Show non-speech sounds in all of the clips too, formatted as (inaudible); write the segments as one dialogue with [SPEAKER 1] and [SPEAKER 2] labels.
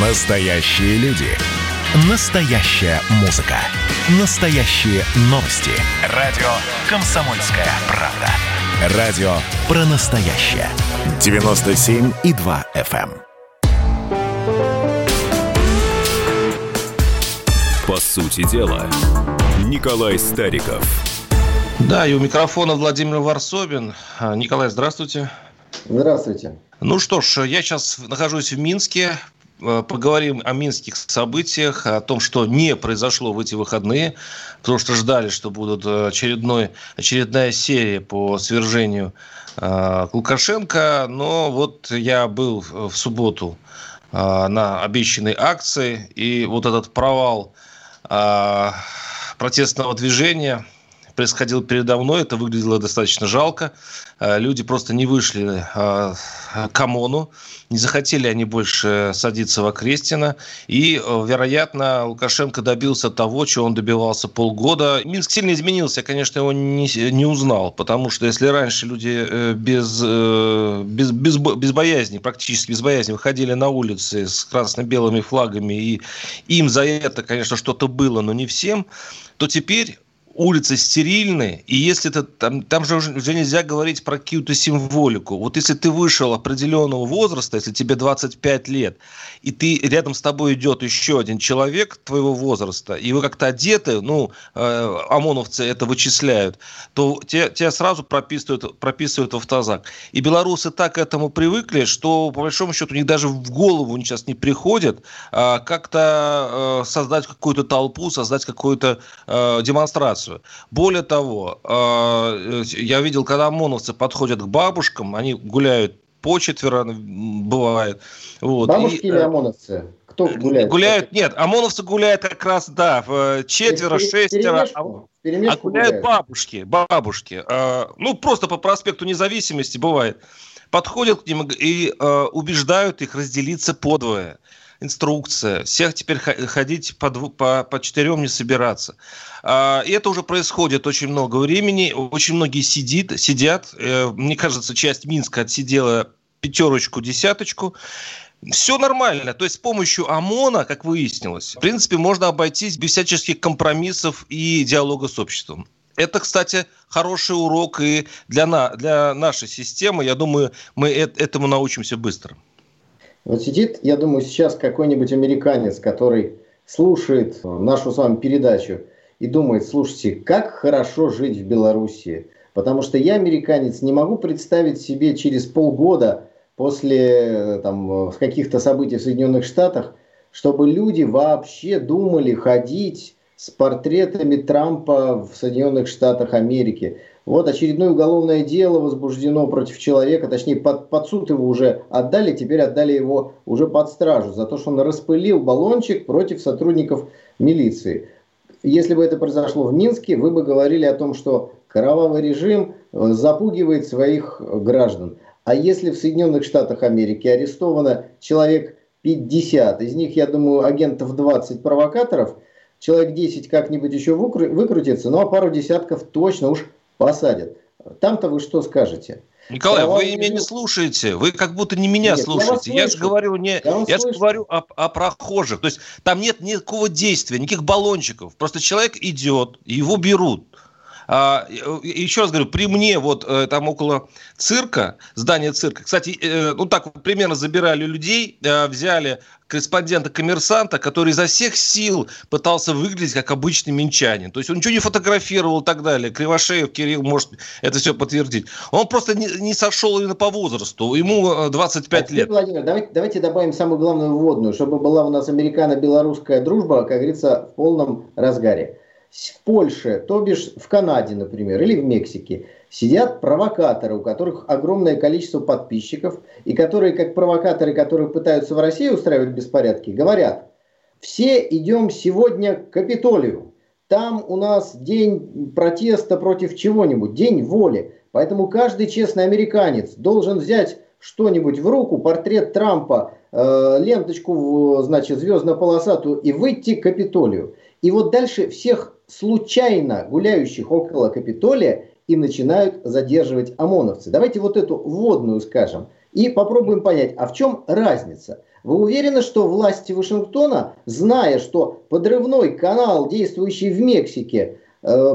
[SPEAKER 1] Настоящие люди. Настоящая музыка. Настоящие новости. Радио «Комсомольская правда». Радио про настоящее. 97,2 FM. эм.
[SPEAKER 2] По сути дела, Николай Стариков.
[SPEAKER 3] Да, и у микрофона Владимир Варсобин. А, Николай, здравствуйте.
[SPEAKER 4] Здравствуйте.
[SPEAKER 3] Ну что ж, я сейчас нахожусь в Минске. Э, Поговорим о минских событиях, о том, что не произошло в эти выходные, потому что ждали, что будут э, очередной, очередная серия по свержению э, Лукашенко. Но вот я был в субботу э, на обещанной акции, и вот этот провал э, протестного движения происходил передо мной. Это выглядело достаточно жалко. Э, Люди просто не вышли э, к ОМОНу. Не захотели они больше садиться в Окрестино. И, э, вероятно, Лукашенко добился того, чего он добивался полгода. Минск сильно изменился. Я, конечно, его не, не узнал. Потому что если раньше люди без, без, без, без боязни, практически без боязни, выходили на улицы с красно-белыми флагами, и им за это, конечно, что-то было, но не всем, то теперь улицы стерильны, и если ты там, там же уже, уже нельзя говорить про какую-то символику. Вот если ты вышел определенного возраста, если тебе 25 лет, и ты рядом с тобой идет еще один человек твоего возраста, и вы как-то одеты, ну, э, ОМОНовцы это вычисляют, то тебя, тебя сразу прописывают, прописывают в автозак. И белорусы так к этому привыкли, что, по большому счету, у них даже в голову сейчас не приходит а, как-то э, создать какую-то толпу, создать какую-то э, демонстрацию. Более того, э, я видел, когда ОМОНовцы подходят к бабушкам, они гуляют по четверо, бывает. Вот.
[SPEAKER 4] Бабушки
[SPEAKER 3] И,
[SPEAKER 4] или
[SPEAKER 3] э,
[SPEAKER 4] ОМОНовцы? Кто гуляет?
[SPEAKER 3] Гуляют, нет, ОМОНовцы гуляют как раз, да, в четверо, шестеро. а- а гуляют
[SPEAKER 4] гуляют?
[SPEAKER 3] бабушки, бабушки. Э, ну, просто по проспекту Независимости бывает. Подходят к ним и э, убеждают их разделиться подвое. Инструкция. Всех теперь ходить по, дву- по, по четырем не собираться. А, и это уже происходит очень много времени. Очень многие сидит, сидят. Э, мне кажется, часть Минска отсидела пятерочку, десяточку. Все нормально. То есть с помощью ОМОНа, как выяснилось, в принципе, можно обойтись без всяческих компромиссов и диалога с обществом. Это, кстати, хороший урок и для, на, для нашей системы. Я думаю, мы этому научимся быстро.
[SPEAKER 4] Вот сидит, я думаю, сейчас какой-нибудь американец, который слушает э, нашу с вами передачу и думает, слушайте, как хорошо жить в Белоруссии. Потому что я, американец, не могу представить себе через полгода после э, там, э, каких-то событий в Соединенных Штатах, чтобы люди вообще думали ходить с портретами Трампа в Соединенных Штатах Америки. Вот очередное уголовное дело возбуждено против человека, точнее под, под суд его уже отдали, теперь отдали его уже под стражу за то, что он распылил баллончик против сотрудников милиции. Если бы это произошло в Минске, вы бы говорили о том, что кровавый режим э, запугивает своих граждан. А если в Соединенных Штатах Америки арестовано человек 50, из них, я думаю, агентов 20 провокаторов, человек 10 как-нибудь еще выкру- выкрутится, ну а пару десятков точно уж посадят. Там-то вы что скажете?
[SPEAKER 3] Николай, вы
[SPEAKER 4] Кровавый
[SPEAKER 3] меня не слушаете. Вы как будто не меня
[SPEAKER 4] Нет, я
[SPEAKER 3] слушаете. Я, же
[SPEAKER 4] слышу.
[SPEAKER 3] говорю не,
[SPEAKER 4] Я
[SPEAKER 3] я же говорю о, о прохожих. То есть там нет никакого действия, никаких баллончиков. Просто человек идет, его берут. А, еще раз говорю, при мне вот э, там около цирка, здания цирка, кстати, э, ну так вот примерно забирали людей, э, взяли корреспондента-коммерсанта, который изо всех сил пытался выглядеть как обычный минчанин. То есть он ничего не фотографировал и так далее. Кривошеев Кирилл может это все подтвердить. Он просто не, не сошел именно по возрасту. Ему э, 25
[SPEAKER 4] А теперь,
[SPEAKER 3] лет.
[SPEAKER 4] Владимир, давайте, давайте добавим самую главную вводную, чтобы была у нас американо-белорусская дружба, как говорится, в полном разгаре. В Польше, то бишь в Канаде, например, или в Мексике, сидят провокаторы, у которых огромное количество подписчиков, и которые, как провокаторы, которые пытаются в России устраивать беспорядки, говорят, все идем сегодня к Капитолию. Там у нас день протеста против чего-нибудь, день воли. Поэтому каждый честный американец должен взять что-нибудь в руку, портрет Трампа, э, ленточку, в, значит, звездно-полосатую и выйти к Капитолию. И вот дальше всех случайно гуляющих около Капитолия и начинают задерживать ОМОНовцы. Давайте вот эту вводную скажем и попробуем понять, а в чем разница? Вы уверены, что власти Вашингтона, зная, что подрывной канал, действующий в Мексике,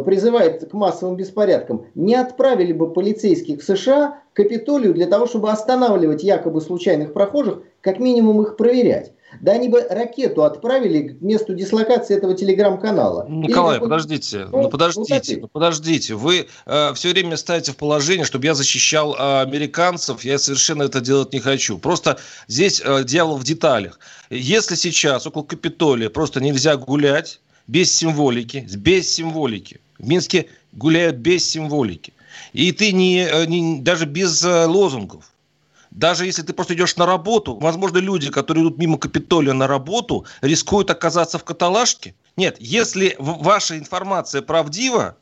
[SPEAKER 4] призывает к массовым беспорядкам, не отправили бы полицейских в США к Капитолию для того, чтобы останавливать якобы случайных прохожих, как минимум их проверять? Да они бы ракету отправили к месту дислокации этого телеграм-канала.
[SPEAKER 3] Николай, Или подождите, ну, ну подождите, ну, подождите. Вы э, все время ставите в положение, чтобы я защищал э, американцев. Я совершенно это делать не хочу. Просто здесь э, дьявол в деталях. Если сейчас около Капитолия просто нельзя гулять без символики, без символики. В Минске гуляют без символики. И ты не, э, не даже без э, лозунгов. Даже если ты просто идешь на работу, возможно, люди, которые идут мимо Капитолия на работу, рискуют оказаться в каталажке. Нет, если ваша информация правдива,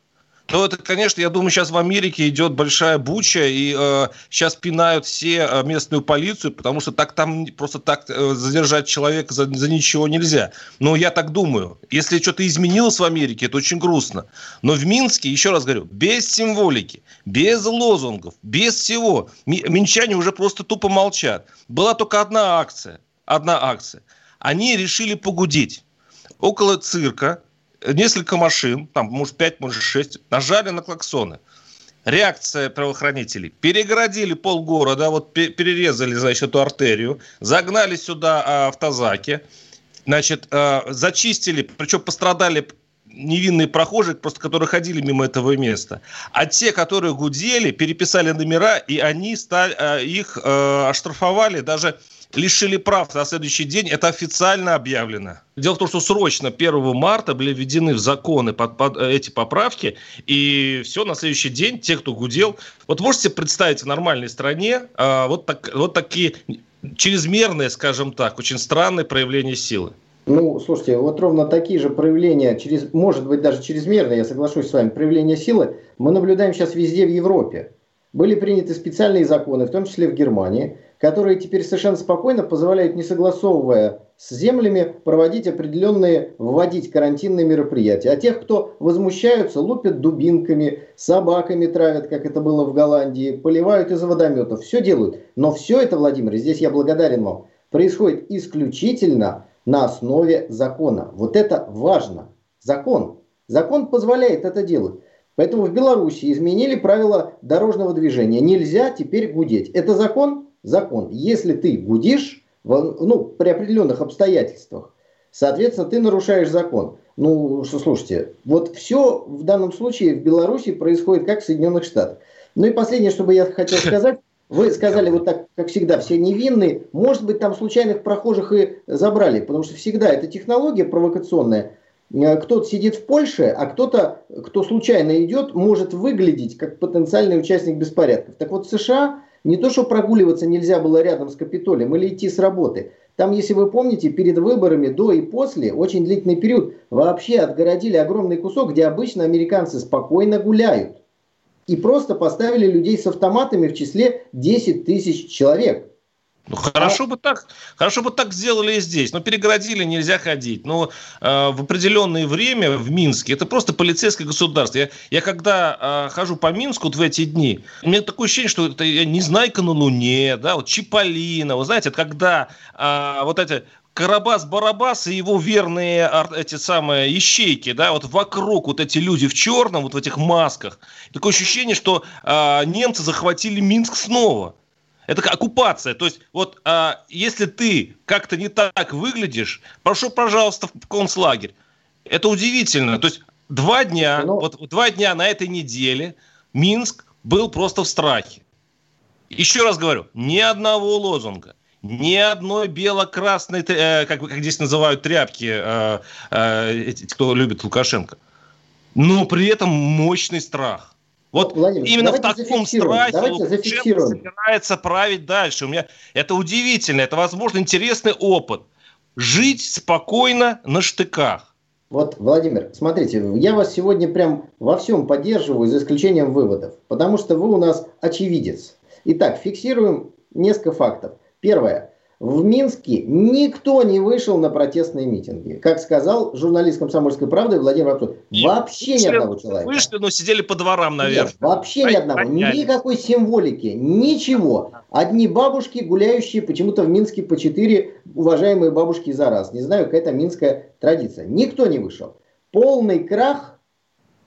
[SPEAKER 3] то это, конечно, я думаю, сейчас в Америке идет большая буча, и э, сейчас пинают все э, местную полицию, потому что так там просто так э, задержать человека за, за ничего нельзя. Но я так думаю. Если что-то изменилось в Америке, это очень грустно. Но в Минске, еще раз говорю, без символики, без лозунгов, без всего, минчане уже просто тупо молчат. Была только одна акция, одна акция. Они решили погудеть. Около цирка несколько машин, там, может, 5, может, 6, нажали на клаксоны. Реакция правоохранителей. Перегородили полгорода, вот перерезали, значит, эту артерию, загнали сюда а, автозаки, значит, а, зачистили, причем пострадали невинные прохожие, просто которые ходили мимо этого места. А те, которые гудели, переписали номера, и они стали, а, их оштрафовали даже лишили прав на следующий день. Это официально объявлено. Дело в том, что срочно 1 марта были введены в законы под, под э, эти поправки, и все, на следующий день те, кто гудел... Вот можете представить в нормальной стране а, вот, так, вот такие чрезмерные, скажем так, очень странные проявления силы?
[SPEAKER 4] Ну, слушайте, вот ровно такие же проявления, через, может быть, даже чрезмерные, я соглашусь с вами, проявления силы мы наблюдаем сейчас везде в Европе. Были приняты специальные законы, в том числе в Германии, которые теперь совершенно спокойно позволяют, не согласовывая с землями, проводить определенные, вводить карантинные мероприятия. А тех, кто возмущаются, лупят дубинками, собаками травят, как это было в Голландии, поливают из водометов, все делают. Но все это, Владимир, здесь я благодарен вам, происходит исключительно на основе закона. Вот это важно. Закон. Закон позволяет это делать. Поэтому в Беларуси изменили правила дорожного движения. Нельзя теперь гудеть. Это закон? Закон. Если ты гудишь, ну, при определенных обстоятельствах, соответственно, ты нарушаешь закон. Ну, что, слушайте, вот все в данном случае в Беларуси происходит как в Соединенных Штатах. Ну и последнее, что бы я хотел (laughs) сказать, вы сказали вот так, как всегда, все невинные. Может быть, там случайных прохожих и забрали, потому что всегда эта технология провокационная. Э, кто-то сидит в Польше, а кто-то, кто случайно идет, может выглядеть как потенциальный участник беспорядков. Так вот, в США не то, что прогуливаться нельзя было рядом с Капитолием или идти с работы. Там, если вы помните, перед выборами, до и после, очень длительный период, вообще отгородили огромный кусок, где обычно американцы спокойно гуляют. И просто поставили людей с автоматами в числе 10 тысяч человек.
[SPEAKER 3] Ну, хорошо а... бы так, хорошо бы так сделали и здесь. Но перегородили, нельзя ходить. Но э, в определенное время в Минске это просто полицейское государство. Я, я когда э, хожу по Минску вот в эти дни, у меня такое ощущение, что это я не Незнайка на Луне, да, вот Чиполлино. Вы знаете, когда э, вот эти Карабас-Барабас и его верные эти самые ищейки, да, вот вокруг вот эти люди в черном, вот в этих масках. Такое ощущение, что э, немцы захватили Минск снова. Это оккупация. То есть, вот а, если ты как-то не так выглядишь, прошу, пожалуйста, в концлагерь. Это удивительно. То есть, два дня, ну, вот два дня на этой неделе Минск был просто в страхе. Еще раз говорю, ни одного лозунга, ни одной бело-красной, э, как, как здесь называют тряпки, э, э, эти, кто любит Лукашенко. Но при этом мощный страх. Вот Владимир, именно в таком страхе Лукашенко собирается править дальше. У меня это удивительно, это, возможно, интересный опыт. Жить спокойно на штыках.
[SPEAKER 4] Вот, Владимир, смотрите, я вас сегодня прям во всем поддерживаю, за исключением выводов, потому что вы у нас очевидец. Итак, фиксируем несколько фактов. Первое. В Минске никто не вышел на протестные митинги. Как сказал журналист «Комсомольской правды» Владимир Артур. Вообще ни одного человека.
[SPEAKER 3] Вышли, но сидели по дворам, наверное. Нет,
[SPEAKER 4] вообще ни одного. Никакой символики, ничего. Одни бабушки, гуляющие почему-то в Минске по четыре уважаемые бабушки за раз. Не знаю, какая это минская традиция. Никто не вышел. Полный крах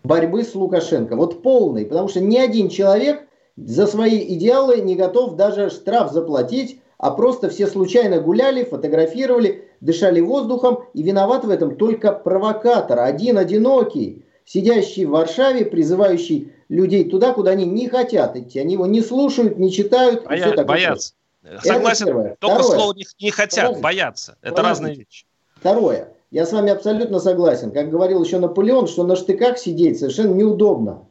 [SPEAKER 4] борьбы с Лукашенко. Вот полный. Потому что ни один человек за свои идеалы не готов даже штраф заплатить а просто все случайно гуляли, фотографировали, дышали воздухом, и виноват в этом только провокатор, один одинокий, сидящий в Варшаве, призывающий людей туда, куда они не хотят идти. Они его не слушают, не читают.
[SPEAKER 3] Боя... Все боятся. Согласен, Это только Второе. слово не, не хотят, Подожди. боятся. Это Подожди. разные вещи.
[SPEAKER 4] Второе. Я с вами абсолютно согласен. Как говорил еще Наполеон, что на штыках сидеть совершенно неудобно.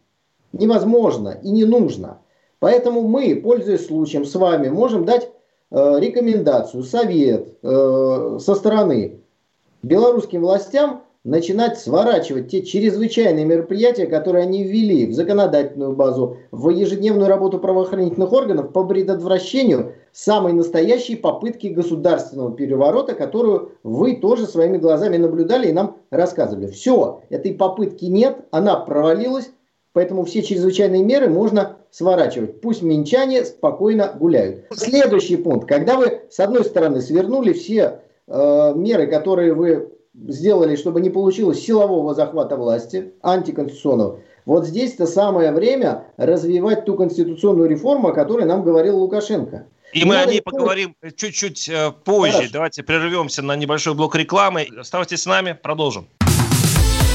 [SPEAKER 4] Невозможно и не нужно. Поэтому мы, пользуясь случаем, с вами можем дать рекомендацию, совет э, со стороны белорусским властям начинать сворачивать те чрезвычайные мероприятия, которые они ввели в законодательную базу, в ежедневную работу правоохранительных органов по предотвращению самой настоящей попытки государственного переворота, которую вы тоже своими глазами наблюдали и нам рассказывали. Все, этой попытки нет, она провалилась, Поэтому все чрезвычайные меры можно сворачивать. Пусть минчане спокойно гуляют. Следующий пункт. Когда вы, с одной стороны, свернули все э, меры, которые вы сделали, чтобы не получилось силового захвата власти, антиконституционного, вот здесь-то самое время развивать ту конституционную реформу, о которой нам говорил Лукашенко.
[SPEAKER 3] И не мы о ней поговорим чуть-чуть э, позже. Хорошо. Давайте прервемся на небольшой блок рекламы. Оставайтесь с нами, продолжим.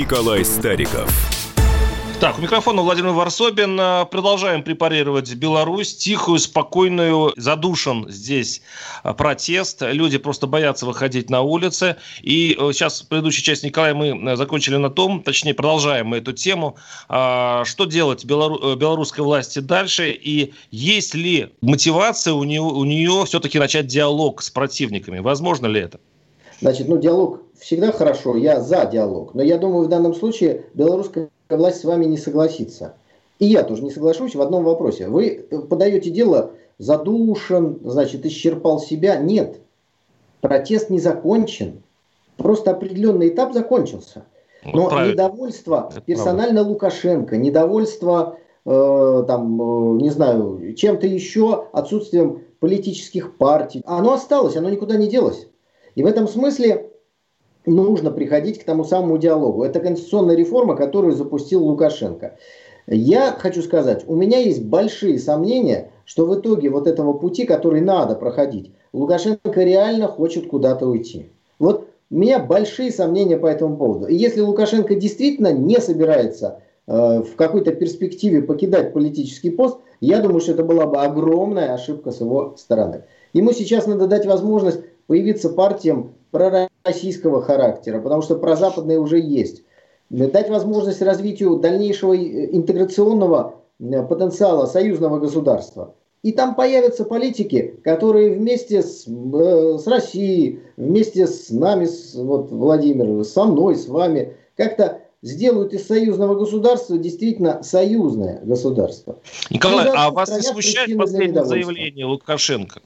[SPEAKER 2] Николай Стариков.
[SPEAKER 3] Так, у микрофона Владимир Варсобин. Э, продолжаем препарировать Беларусь. Тихую, спокойную, задушен здесь э, протест. Люди просто боятся выходить на улицы. И э, сейчас, в предыдущей части Николая, мы закончили на том, точнее, продолжаем мы эту тему, что делать белору, белорусской власти дальше, и есть ли мотивация у нее, у нее все-таки начать диалог с противниками. Возможно ли это?
[SPEAKER 4] Значит, ну, диалог всегда хорошо, я за диалог. Но я думаю, в данном случае белорусская власть с вами не согласится. И я тоже не соглашусь в одном вопросе. Вы подаете дело задушен, значит, исчерпал себя. Нет. Протест не закончен. Просто определенный этап закончился. Ну, Но Правильно. недовольство персонально. Лукашенко, недовольство, э, там, э, не знаю, чем-то еще, отсутствием политических партий, оно осталось, оно никуда не делось. И в этом смысле нужно приходить к тому самому диалогу. Это конституционная реформа, которую запустил Лукашенко. Я хочу сказать, у меня есть большие сомнения, что в итоге вот этого пути, который надо проходить, Лукашенко реально хочет куда-то уйти. Вот у меня большие сомнения по этому поводу. И если Лукашенко действительно не собирается э, в какой-то перспективе покидать политический пост, я думаю, что это была бы огромная ошибка с его стороны. Ему сейчас надо дать возможность появиться партиям пророссийского характера, потому что прозападные уже есть. Дать возможность развитию дальнейшего э, интеграционного э, потенциала союзного государства. И там появятся политики, которые вместе с, э, с Россией, вместе с нами, с, вот, Владимир, со мной, с вами, как-то сделают из союзного государства действительно союзное государство.
[SPEAKER 3] Николай, а вас не смущает последнее заявление Лукашенко?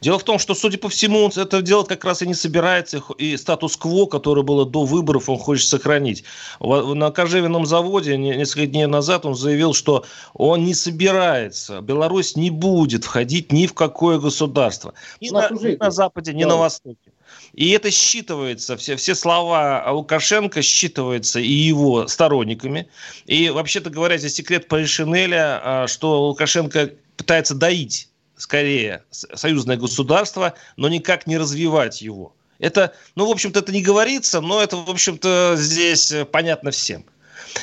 [SPEAKER 3] Дело в том, что, судя по всему, он это делать как раз и не собирается, и статус-кво, которое было до выборов, он хочет сохранить. На кожевенном заводе несколько дней назад он заявил, что он не собирается, Беларусь не будет входить ни в какое государство. Ни на, ни на Западе, ни да. на Востоке. И это считывается, все, все слова Лукашенко считываются и его сторонниками. И, вообще-то говоря, здесь секрет Паришинеля, а, что Лукашенко пытается доить скорее союзное государство, но никак не развивать его. Это, ну, в общем-то, это не говорится, но это, в общем-то, здесь э, понятно всем.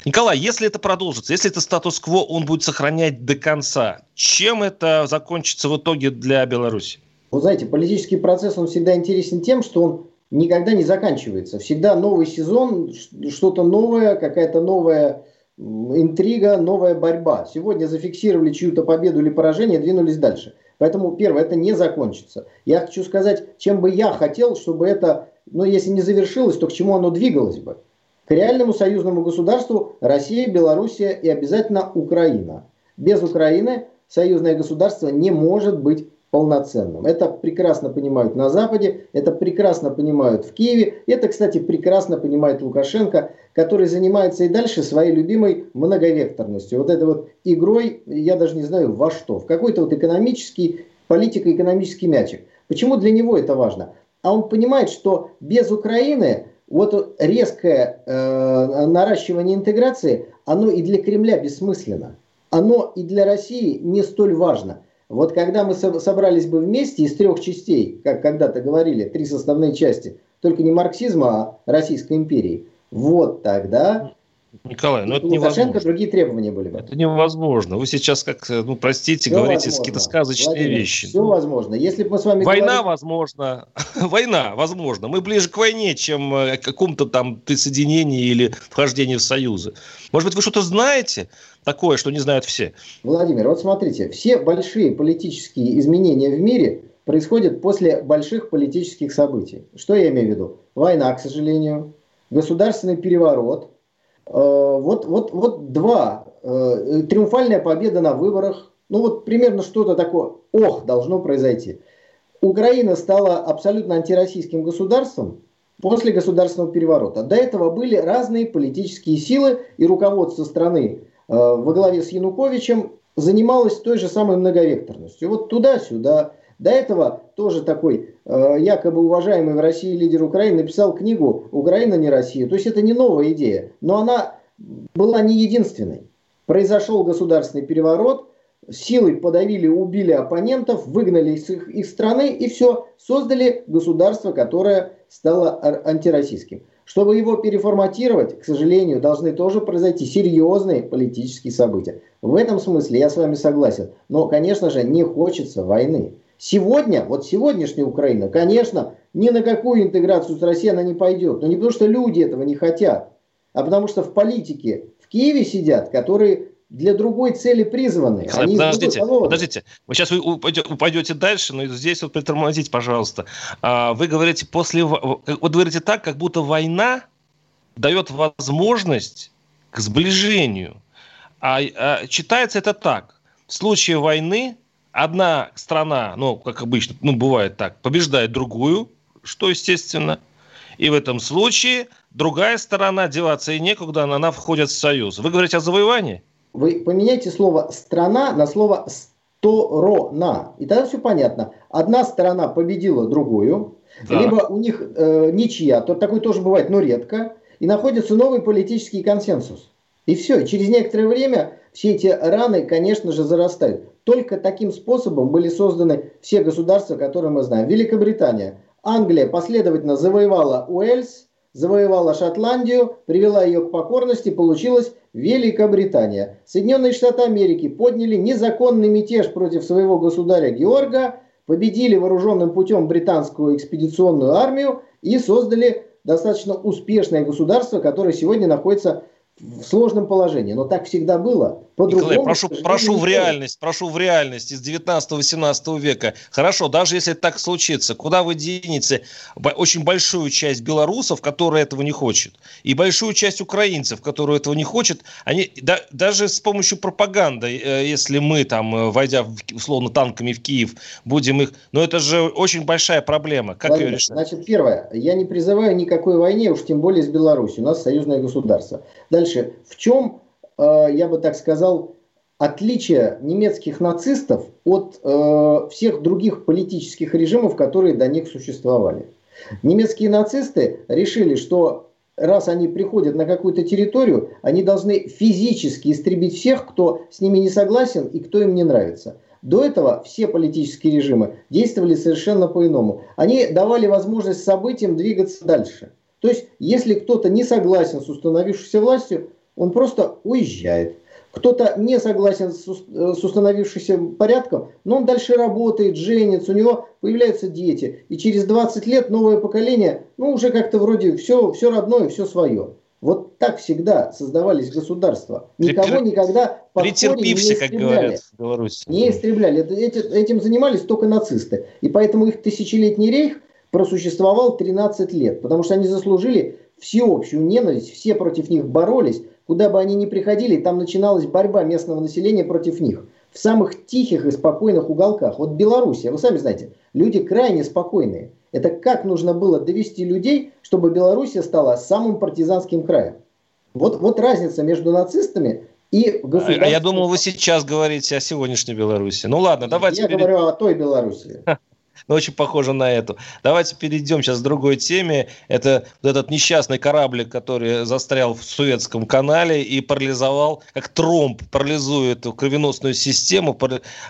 [SPEAKER 3] Николай, если это продолжится, если это статус-кво он будет сохранять до конца, чем это закончится в итоге для Беларуси?
[SPEAKER 4] Вы знаете, политический процесс, он всегда интересен тем, что он никогда не заканчивается. Всегда новый сезон, что-то новое, какая-то новая интрига, новая борьба. Сегодня зафиксировали чью-то победу или поражение, двинулись дальше. Поэтому, первое, это не закончится. Я хочу сказать, чем бы я хотел, чтобы это, ну, если не завершилось, то к чему оно двигалось бы. К реальному союзному государству Россия, Белоруссия и обязательно Украина. Без Украины союзное государство не может быть полноценным. Это прекрасно понимают на Западе, это прекрасно понимают в Киеве, это, кстати, прекрасно понимает Лукашенко, который занимается и дальше своей любимой многовекторностью. Вот этой вот игрой, я даже не знаю во что, в какой-то вот экономический, политико-экономический мячик. Почему для него это важно? А он понимает, что без Украины вот резкое э, наращивание интеграции, оно и для Кремля бессмысленно. Оно и для России не столь важно. Вот когда мы собрались бы вместе из трех частей, как когда-то говорили, три составные части, только не марксизма, а Российской империи, вот тогда
[SPEAKER 3] Николай, ну это невозможно.
[SPEAKER 4] другие требования были бы.
[SPEAKER 3] Это невозможно. Вы сейчас, как, ну, простите, все говорите какие-то сказочные Владимир, вещи.
[SPEAKER 4] Все возможно. Если бы мы с вами
[SPEAKER 3] Война говорили... возможно. (laughs) Война возможно. Мы ближе к войне, чем э, к какому-то там присоединению или вхождению в союзы. Может быть, вы что-то знаете такое, что не знают все?
[SPEAKER 4] Владимир, вот смотрите, все большие политические изменения в мире происходят после больших политических событий. Что я имею в виду? Война, к сожалению, государственный переворот – Э, вот, вот, вот два. Э, триумфальная победа на выборах. Ну вот примерно что-то такое, ох, должно произойти. Украина стала абсолютно антироссийским государством после государственного переворота. До этого были разные политические силы, и руководство страны во главе с Януковичем занималось той же самой многовекторностью. Вот туда-сюда, до этого тоже такой э, якобы уважаемый в России лидер Украины написал книгу «Украина не Россия». То есть это не новая идея, но она была не единственной. Произошел государственный переворот, силой подавили, убили оппонентов, выгнали из их, их страны и все, создали государство, которое стало антироссийским. Чтобы его переформатировать, к сожалению, должны тоже произойти серьезные политические события. В этом смысле я с вами согласен. Но, конечно же, не хочется войны. Сегодня, вот сегодняшняя Украина, конечно, ни на какую интеграцию с Россией она не пойдет. Но не потому, что люди этого не хотят, а потому что в политике в Киеве сидят, которые для другой цели призваны.
[SPEAKER 3] Они подождите, подождите. Вы сейчас упадете дальше, но здесь вот притормозите, пожалуйста. А, вы говорите после... Вот говорите так, как будто война дает возможность к сближению. А, а читается это так. В случае войны одна страна, ну, как обычно, ну, бывает так, побеждает другую, что естественно, и в этом случае другая сторона деваться и некуда, она входит в союз. Вы говорите о завоевании?
[SPEAKER 4] Вы поменяйте слово «страна» на слово «сторона», и тогда все понятно. Одна сторона победила другую, да. либо у них э, ничья, то такой тоже бывает, но редко, и находится новый политический консенсус. И все, и через некоторое время все эти раны, конечно же, зарастают. Только таким способом были созданы все государства, которые мы знаем. Великобритания, Англия последовательно завоевала Уэльс, завоевала Шотландию, привела ее к покорности, получилась Великобритания. Соединенные Штаты Америки подняли незаконный мятеж против своего государя Георга, победили вооруженным путем британскую экспедиционную армию и создали достаточно успешное государство, которое сегодня находится в сложном положении. Но так всегда было.
[SPEAKER 3] Николай, прошу, прошу в реальность, прошу в реальность из 19-18 века. Хорошо, даже если так случится, куда вы денете очень большую часть белорусов, которые этого не хочет, и большую часть украинцев, которые этого не хочет, они да, даже с помощью пропаганды, э, если мы там, э, войдя условно танками в Киев, будем их, но это же очень большая проблема. Как
[SPEAKER 4] Владимир, ее решать? Значит, первое, я не призываю никакой войне, уж тем более с Беларусью. У нас союзное государство. Дальше, в чем Э, я бы так сказал, отличие немецких нацистов от э, всех других политических режимов, которые до них существовали. Немецкие нацисты решили, что раз они приходят на какую-то территорию, они должны физически истребить всех, кто с ними не согласен и кто им не нравится. До этого все политические режимы действовали совершенно по-иному. Они давали возможность событиям двигаться дальше. То есть, если кто-то не согласен с установившейся властью, он просто уезжает. кто-то не согласен с, э, установившимся порядком, но он дальше работает, женится, у него появляются дети. И через 20 лет новое поколение, ну, уже как-то вроде все, все родное, все свое. Вот так всегда создавались государства. Никого
[SPEAKER 3] Притер...
[SPEAKER 4] никогда
[SPEAKER 3] Претерпився, как говорят в Беларуси.
[SPEAKER 4] Не истребляли. Этим занимались только нацисты. И поэтому их тысячелетний рейх просуществовал 13 лет. Потому что они заслужили всеобщую ненависть, все против них боролись. Куда бы они ни приходили, там начиналась борьба местного населения против них. В самых тихих и спокойных уголках. Вот Белоруссия, вы сами знаете, люди крайне спокойные. Это как нужно было довести людей, чтобы Белоруссия стала самым партизанским краем. Вот, вот разница между нацистами и
[SPEAKER 3] государством. А я думал, вы сейчас говорите о сегодняшней Беларуси. Ну ладно, давайте...
[SPEAKER 4] Я перед... говорю о той Беларуси (laughs) (laughs)
[SPEAKER 3] но очень похоже на эту. Давайте перейдем сейчас к другой теме. Это вот этот несчастный кораблик, который застрял в Суэцком канале и парализовал, как тромб парализует кровеносную систему,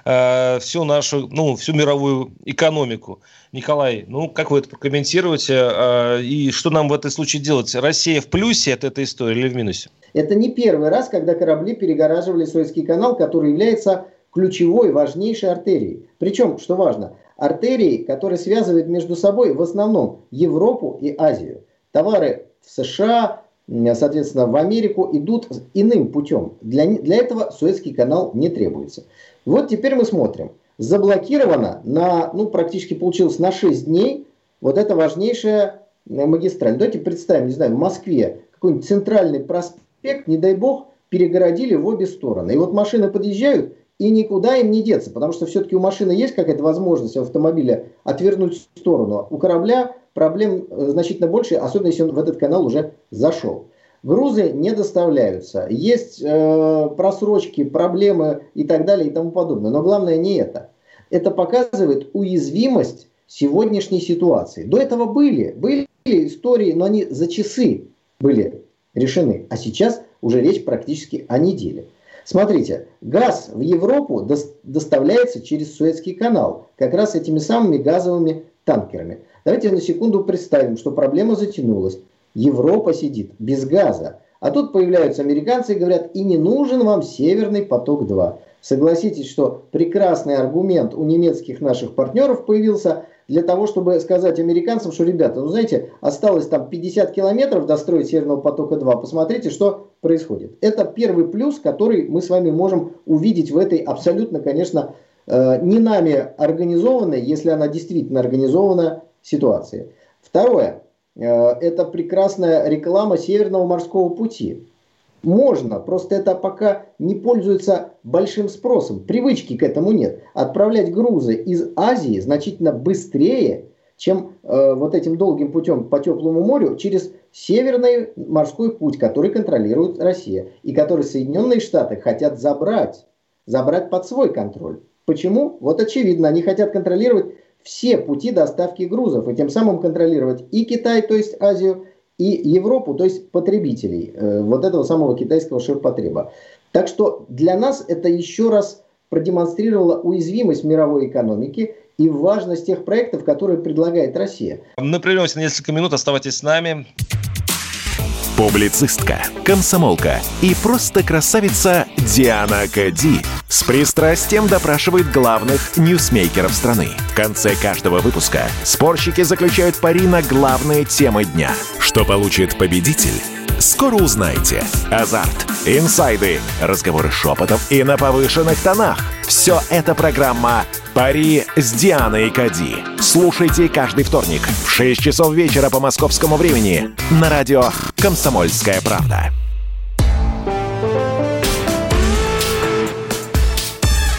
[SPEAKER 3] э, всю нашу, ну, всю мировую экономику. Николай, ну, как вы это прокомментируете? Э, и что нам в этом случае делать? Россия в плюсе от этой истории или в минусе?
[SPEAKER 4] Это не первый раз, когда корабли перегораживали Суэцкий канал, который является ключевой, важнейшей артерией. Причем, что важно, артерии, которые связывают между собой в основном Европу и Азию. Товары в США, соответственно, в Америку идут иным путем. Для, для этого Суэцкий канал не требуется. Вот теперь мы смотрим. Заблокировано на, ну, практически получилось на 6 дней вот эта важнейшая магистраль. Давайте представим, не знаю, в Москве какой-нибудь центральный проспект, не дай бог, перегородили в обе стороны. И вот машины подъезжают, и никуда им не деться, потому что все-таки у машины есть какая-то возможность автомобиля отвернуть в сторону. У корабля проблем э, значительно больше, особенно если он в этот канал уже зашел. Грузы не доставляются, есть э, просрочки, проблемы и так далее и тому подобное. Но главное не это. Это показывает уязвимость сегодняшней ситуации. До этого были, были истории, но они за часы были решены. А сейчас уже речь практически о неделе. Смотрите, газ в Европу доставляется через Суэцкий канал, как раз этими самыми газовыми танкерами. Давайте на секунду представим, что проблема затянулась. Европа сидит без газа. А тут появляются американцы и говорят, и не нужен вам Северный поток-2. Согласитесь, что прекрасный аргумент у немецких наших партнеров появился для того, чтобы сказать американцам, что, ребята, ну знаете, осталось там 50 километров достроить Северного потока-2, посмотрите, что происходит. Это первый плюс, который мы с вами можем увидеть в этой абсолютно, конечно, э, не нами организованной, если она действительно организована, ситуации. Второе, э, это прекрасная реклама Северного морского пути. Можно, просто это пока не пользуется большим спросом. Привычки к этому нет. Отправлять грузы из Азии значительно быстрее, чем э, вот этим долгим путем по теплому морю через Северный морской путь, который контролирует Россия и который Соединенные Штаты хотят забрать, забрать под свой контроль. Почему? Вот очевидно, они хотят контролировать все пути доставки грузов и тем самым контролировать и Китай, то есть Азию, и Европу, то есть потребителей э, вот этого самого китайского ширпотреба. Так что для нас это еще раз продемонстрировало уязвимость мировой экономики и важность тех проектов, которые предлагает Россия.
[SPEAKER 3] Мы прервемся на несколько минут, оставайтесь с нами.
[SPEAKER 1] Публицистка, комсомолка и просто красавица Диана Кади с пристрастием допрашивает главных ньюсмейкеров страны. В конце каждого выпуска спорщики заключают пари на главные темы дня. Что получит победитель? Скоро узнаете. Азарт, инсайды, разговоры шепотов и на повышенных тонах. Все это программа «Пари с Дианой Кади». Слушайте каждый вторник в 6 часов вечера по московскому времени на радио «Комсомольская правда».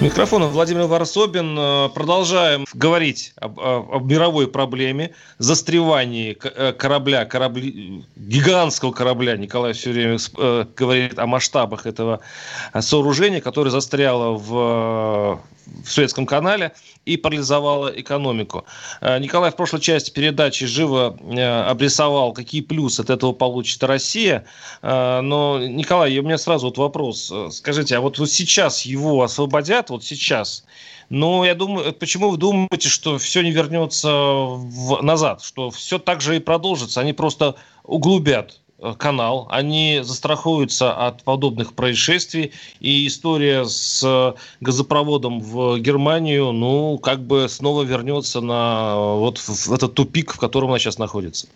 [SPEAKER 3] Микрофон Владимир Варсобин. Э, продолжаем говорить об, об мировой проблеме застревании э, корабля, корабли, гигантского корабля. Николай все время э, говорит о масштабах этого сооружения, которое застряло в, в Суэцком канале и парализовала экономику. Николай в прошлой части передачи живо обрисовал, какие плюсы от этого получит Россия. Но, Николай, у меня сразу вот вопрос. Скажите, а вот сейчас его освободят, вот сейчас, но я думаю, почему вы думаете, что все не вернется в, назад, что все так же и продолжится, они просто углубят э, канал, они застрахуются от подобных происшествий, и история с газопроводом в Германию, ну, как бы снова вернется на вот в этот тупик, в котором она сейчас находится.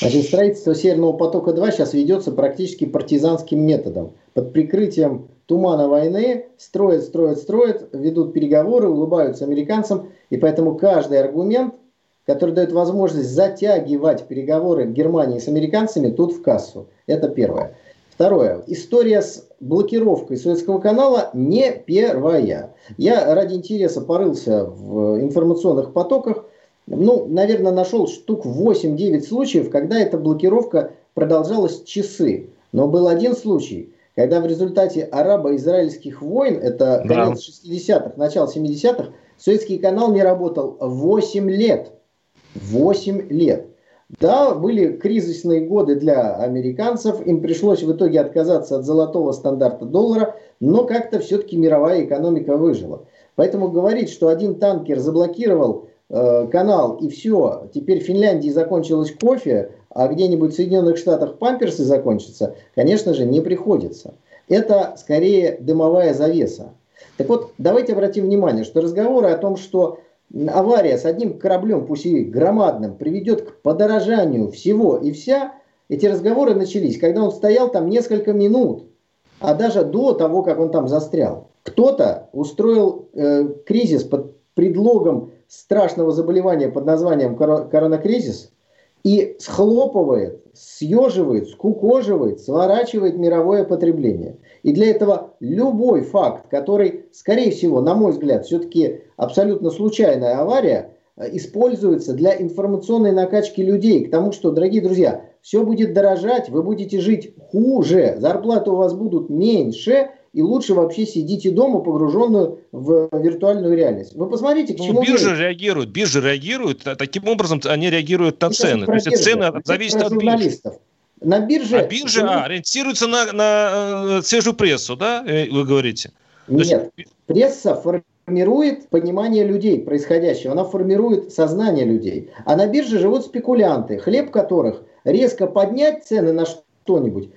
[SPEAKER 4] Значит, строительство Северного потока-2 сейчас ведется практически партизанским методом. Под прикрытием тумана войны строят, строят, строят, ведут переговоры, улыбаются американцам. И поэтому каждый аргумент, который дает возможность затягивать переговоры Германии с американцами, тут в кассу. Это первое. Второе. История с блокировкой Суэцкого канала не первая. Я ради интереса порылся в информационных потоках ну, наверное, нашел штук 8-9 случаев, когда эта блокировка продолжалась часы. Но был один случай, когда в результате арабо-израильских войн, это конец да. 60-х, начало 70-х, Суэцкий канал не работал 8 лет. 8 лет. Да, были кризисные годы для американцев, им пришлось в итоге отказаться от золотого стандарта доллара, но как-то все-таки мировая экономика выжила. Поэтому говорить, что один танкер заблокировал Э, канал, и все, теперь в Финляндии закончилось кофе, а где-нибудь в Соединенных Штатах памперсы закончатся, конечно же, не приходится. Это скорее дымовая завеса. Так вот, давайте обратим внимание, что разговоры о том, что авария с одним кораблем, пусть и громадным, приведет к подорожанию всего и вся, эти разговоры начались, когда он стоял там несколько минут, а даже до того, как он там застрял. Кто-то устроил э, кризис под предлогом страшного заболевания под названием коронакризис и схлопывает, съеживает, скукоживает, сворачивает мировое потребление. И для этого любой факт, который, скорее всего, на мой взгляд, все-таки абсолютно случайная авария, э, используется для информационной накачки людей к тому, что, дорогие друзья, все будет дорожать, вы будете жить хуже, зарплаты у вас будут меньше, и лучше вообще сидите дома, погруженную в виртуальную реальность. Вы посмотрите, к ну, чему...
[SPEAKER 3] Биржи мы... реагируют, биржи реагируют, а таким образом они реагируют на Это цены. То есть цены зависят от журналистов. На бирже... А биржа а, ориентируется на, на э, свежую прессу, да, э, вы говорите?
[SPEAKER 4] Нет, есть... пресса формирует понимание людей происходящего, она формирует сознание людей. А на бирже живут спекулянты, хлеб которых резко поднять цены на что-нибудь,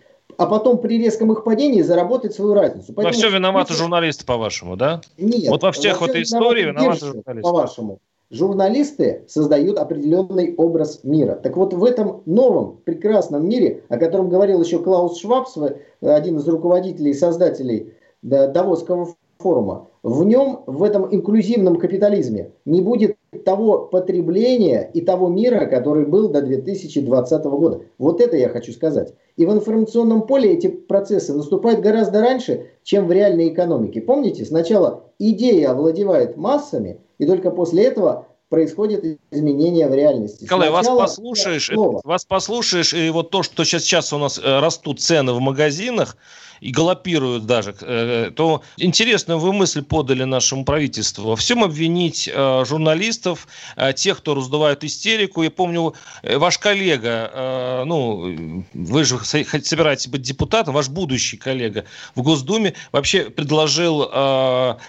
[SPEAKER 4] а потом при резком их падении заработать свою разницу.
[SPEAKER 3] Поэтому, во все виноваты журналисты, по-вашему, да?
[SPEAKER 4] Нет.
[SPEAKER 3] Вот во всех вот истории виноваты журналисты.
[SPEAKER 4] По-вашему. Журналисты создают определенный образ мира. Так вот в этом новом прекрасном мире, о котором говорил еще Клаус Швабс, один из руководителей и создателей Давосского форума, в нем, в этом инклюзивном капитализме, не будет того потребления и того мира, который был до 2020 года. Вот это я хочу сказать. И в информационном поле эти процессы наступают гораздо раньше, чем в реальной экономике. Помните, сначала идея овладевает массами, и только после этого происходит изменение в реальности.
[SPEAKER 3] Николай, Сначала вас послушаешь, вас послушаешь, и вот то, что сейчас, сейчас у нас э, растут цены в магазинах, и галопируют даже, э, то интересную вы мысль подали нашему правительству. Во всем обвинить э, журналистов, э, тех, кто раздувает истерику. Я помню, ваш коллега, ну, вы же собираетесь быть депутатом, ваш будущий коллега в Госдуме вообще предложил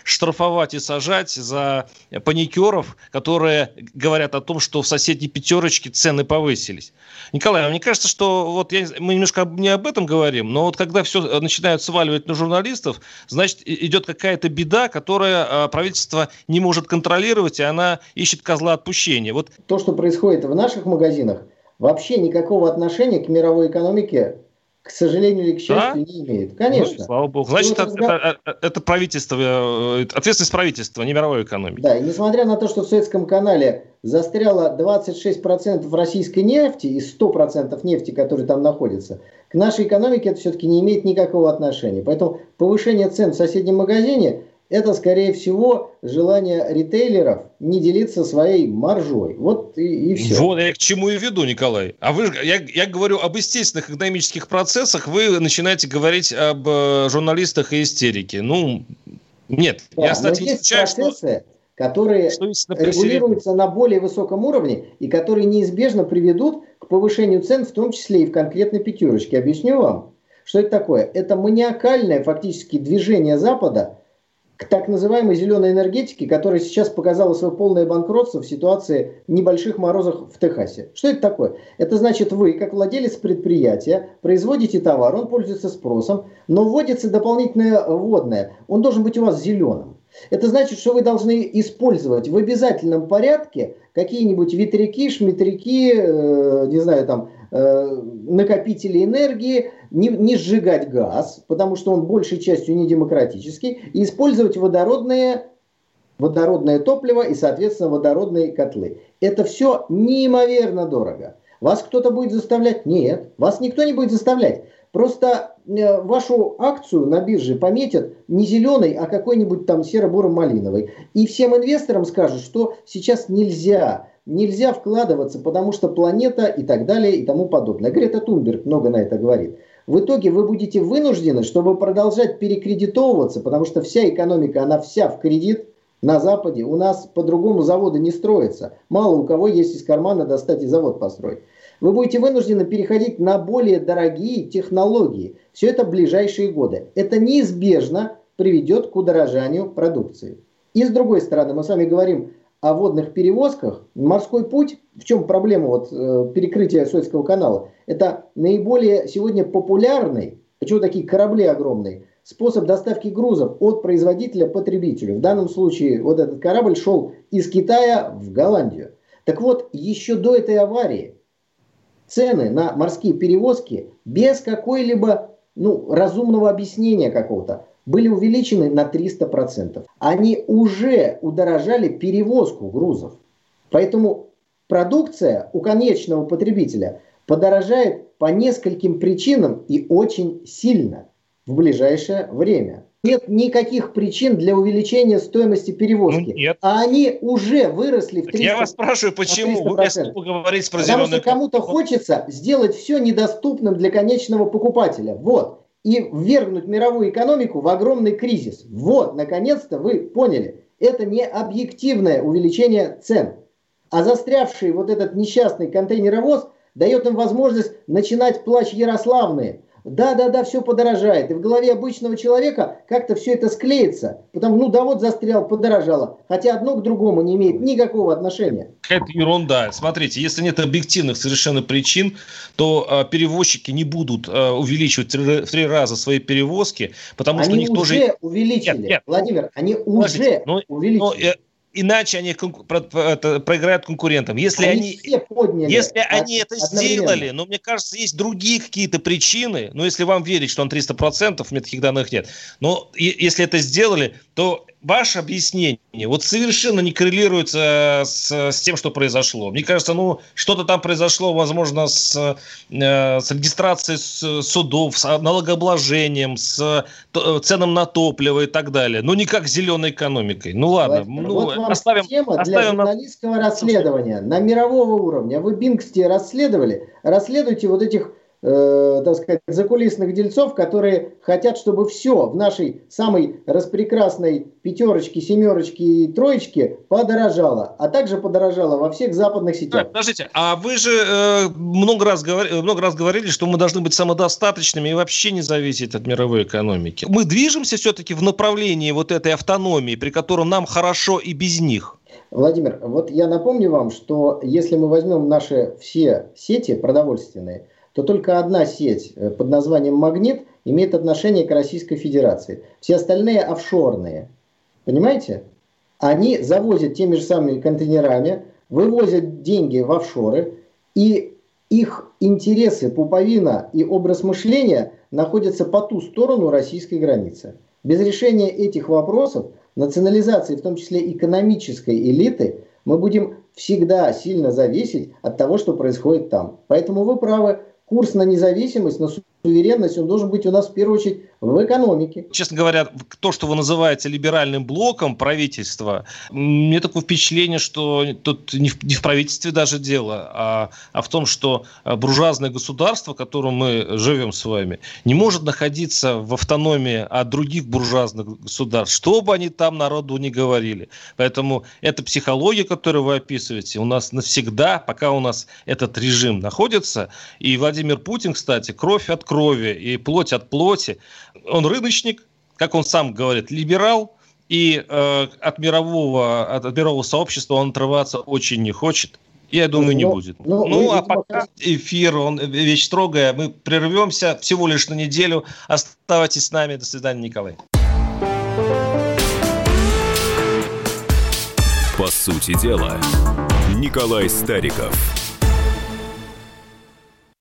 [SPEAKER 3] штрафовать и сажать за паникеров, которые говорят о том, что в соседней пятерочке цены повысились. Николай, а мне кажется, что вот я, мы немножко не об этом говорим, но вот когда все начинает начинают сваливать на журналистов, значит, идет какая-то беда, которая а, правительство не может контролировать, и она ищет козла отпущения. Вот.
[SPEAKER 4] То, что происходит в наших магазинах, вообще никакого отношения к мировой экономике к сожалению или к счастью, да? не имеет. Конечно. Ну,
[SPEAKER 3] слава богу. Значит, это, это, это, это правительство, э, ответственность правительства, не мировой экономики.
[SPEAKER 4] Да, и несмотря на то, что в Советском канале застряло 26% российской нефти из 100% нефти, которые там находятся, к нашей экономике это все-таки не имеет никакого отношения. Поэтому повышение цен в соседнем магазине – это, скорее всего, желание ритейлеров не делиться своей маржой. Вот и, и все.
[SPEAKER 3] Вот я к чему и веду, Николай. А вы, я, я говорю об естественных экономических процессах, вы начинаете говорить об э, журналистах и истерике. Ну, нет.
[SPEAKER 4] Да, я, кстати, не исключаю, процессы, что которые что регулируются на более высоком уровне и которые неизбежно приведут к повышению цен, в том числе и в конкретной пятерочке. Объясню вам, что это такое. Это маниакальное фактически движение Запада так называемой зеленой энергетике, которая сейчас показала свое полное банкротство в ситуации небольших морозов в Техасе. Что это такое? Это значит, вы, как владелец предприятия, производите товар, он пользуется спросом, но вводится дополнительное водное. Он должен быть у вас зеленым. Это значит, что вы должны использовать в обязательном порядке какие-нибудь ветряки, шметряки, э, не знаю, там, э, накопители энергии, не, не сжигать газ, потому что он большей частью не демократический, и использовать водородные, водородное топливо и, соответственно, водородные котлы. Это все неимоверно дорого. Вас кто-то будет заставлять? Нет, вас никто не будет заставлять. Просто э, вашу акцию на бирже пометят не зеленой, а какой-нибудь там серо-буро-малиновой. И всем инвесторам скажут, что сейчас нельзя, нельзя вкладываться, потому что планета и так далее и тому подобное. Грета Тунберг много на это говорит. В итоге вы будете вынуждены, чтобы продолжать перекредитовываться, потому что вся экономика, она вся в кредит на Западе. У нас по-другому заводы не строятся. Мало у кого есть из кармана достать и завод построить. Вы будете вынуждены переходить на более дорогие технологии. Все это в ближайшие годы. Это неизбежно приведет к удорожанию продукции. И с другой стороны, мы с вами говорим о водных перевозках, морской путь, в чем проблема вот, э, перекрытия Суэцкого канала, это наиболее сегодня популярный, почему такие корабли огромные, способ доставки грузов от производителя потребителю. В данном случае вот этот корабль шел из Китая в Голландию. Так вот, еще до этой аварии цены на морские перевозки без какой-либо ну, разумного объяснения какого-то были увеличены на 300%. Они уже удорожали перевозку грузов. Поэтому продукция у конечного потребителя подорожает по нескольким причинам и очень сильно в ближайшее время. Нет никаких причин для увеличения стоимости перевозки. Ну, нет. А они уже выросли в 300%.
[SPEAKER 3] Я вас спрашиваю, почему? Вы
[SPEAKER 4] говорите про Потому что кому-то хочется сделать все недоступным для конечного покупателя. Вот и ввергнуть мировую экономику в огромный кризис. Вот, наконец-то вы поняли. Это не объективное увеличение цен. А застрявший вот этот несчастный контейнеровоз дает им возможность начинать плач Ярославные – да-да-да, все подорожает. И в голове обычного человека как-то все это склеится. Потому, ну да вот застрял, подорожало. Хотя одно к другому не имеет никакого отношения.
[SPEAKER 3] Какая-то ерунда. Смотрите, если нет объективных совершенно причин, то э, перевозчики не будут э, увеличивать в три раза свои перевозки, потому
[SPEAKER 4] они
[SPEAKER 3] что у них
[SPEAKER 4] тоже...
[SPEAKER 3] Они уже
[SPEAKER 4] увеличили. Нет, нет. Владимир, они уже но, увеличили. Но, э,
[SPEAKER 3] иначе они проиграют конкурентам. Если они, они, подняли если они это сделали, но мне кажется, есть другие какие-то причины, но если вам верить, что он 300%, мне таких данных нет, но если это сделали, то ваше объяснение вот совершенно не коррелируется с, с тем, что произошло. Мне кажется, ну, что-то там произошло, возможно, с, э, с регистрацией судов, с налогообложением, с то, ценам на топливо и так далее. Ну, не как с зеленой экономикой. Ну, ладно.
[SPEAKER 4] Владимир, ну, вот вам оставим, тема оставим для журналистского на... расследования на мирового уровня. Вы Бингсти расследовали. Расследуйте вот этих э, так сказать, закулисных дельцов, которые хотят, чтобы все в нашей самой распрекрасной пятерочке, семерочке и троечке подорожало, а также подорожало во всех западных сетях.
[SPEAKER 3] Подождите, а вы же э, много, раз говор... много раз говорили, что мы должны быть самодостаточными и вообще не зависеть от мировой экономики. Мы движемся все-таки в направлении вот этой автономии, при котором нам хорошо и без них.
[SPEAKER 4] Владимир, вот я напомню вам, что если мы возьмем наши все сети продовольственные – то только одна сеть э, под названием «Магнит» имеет отношение к Российской Федерации. Все остальные офшорные. Понимаете? Они завозят теми же самыми контейнерами, вывозят деньги в офшоры, и их интересы, пуповина и образ мышления находятся по ту сторону российской границы. Без решения этих вопросов, национализации, в том числе экономической элиты, мы будем всегда сильно зависеть от того, что происходит там. Поэтому вы правы, курс на независимость, на суверенность, он должен быть у нас в первую очередь в экономике.
[SPEAKER 3] Честно говоря, то, что вы называете либеральным блоком правительства, мне такое впечатление, что тут не в, не в правительстве даже дело, а, а в том, что а, буржуазное государство, в котором мы живем с вами, не может находиться в автономии от других буржуазных государств, что бы они там народу не говорили. Поэтому эта психология, которую вы описываете, у нас навсегда, пока у нас этот режим находится, и Владимир Путин, кстати, кровь от крови и плоть от плоти, он рыночник, как он сам говорит, либерал, И э, от, мирового, от, от мирового сообщества он отрываться очень не хочет. Я думаю, не ну, будет. Ну, ну а пока эфир, он вещь строгая. Мы прервемся всего лишь на неделю. Оставайтесь с нами. До свидания, Николай.
[SPEAKER 2] По сути дела, Николай Стариков –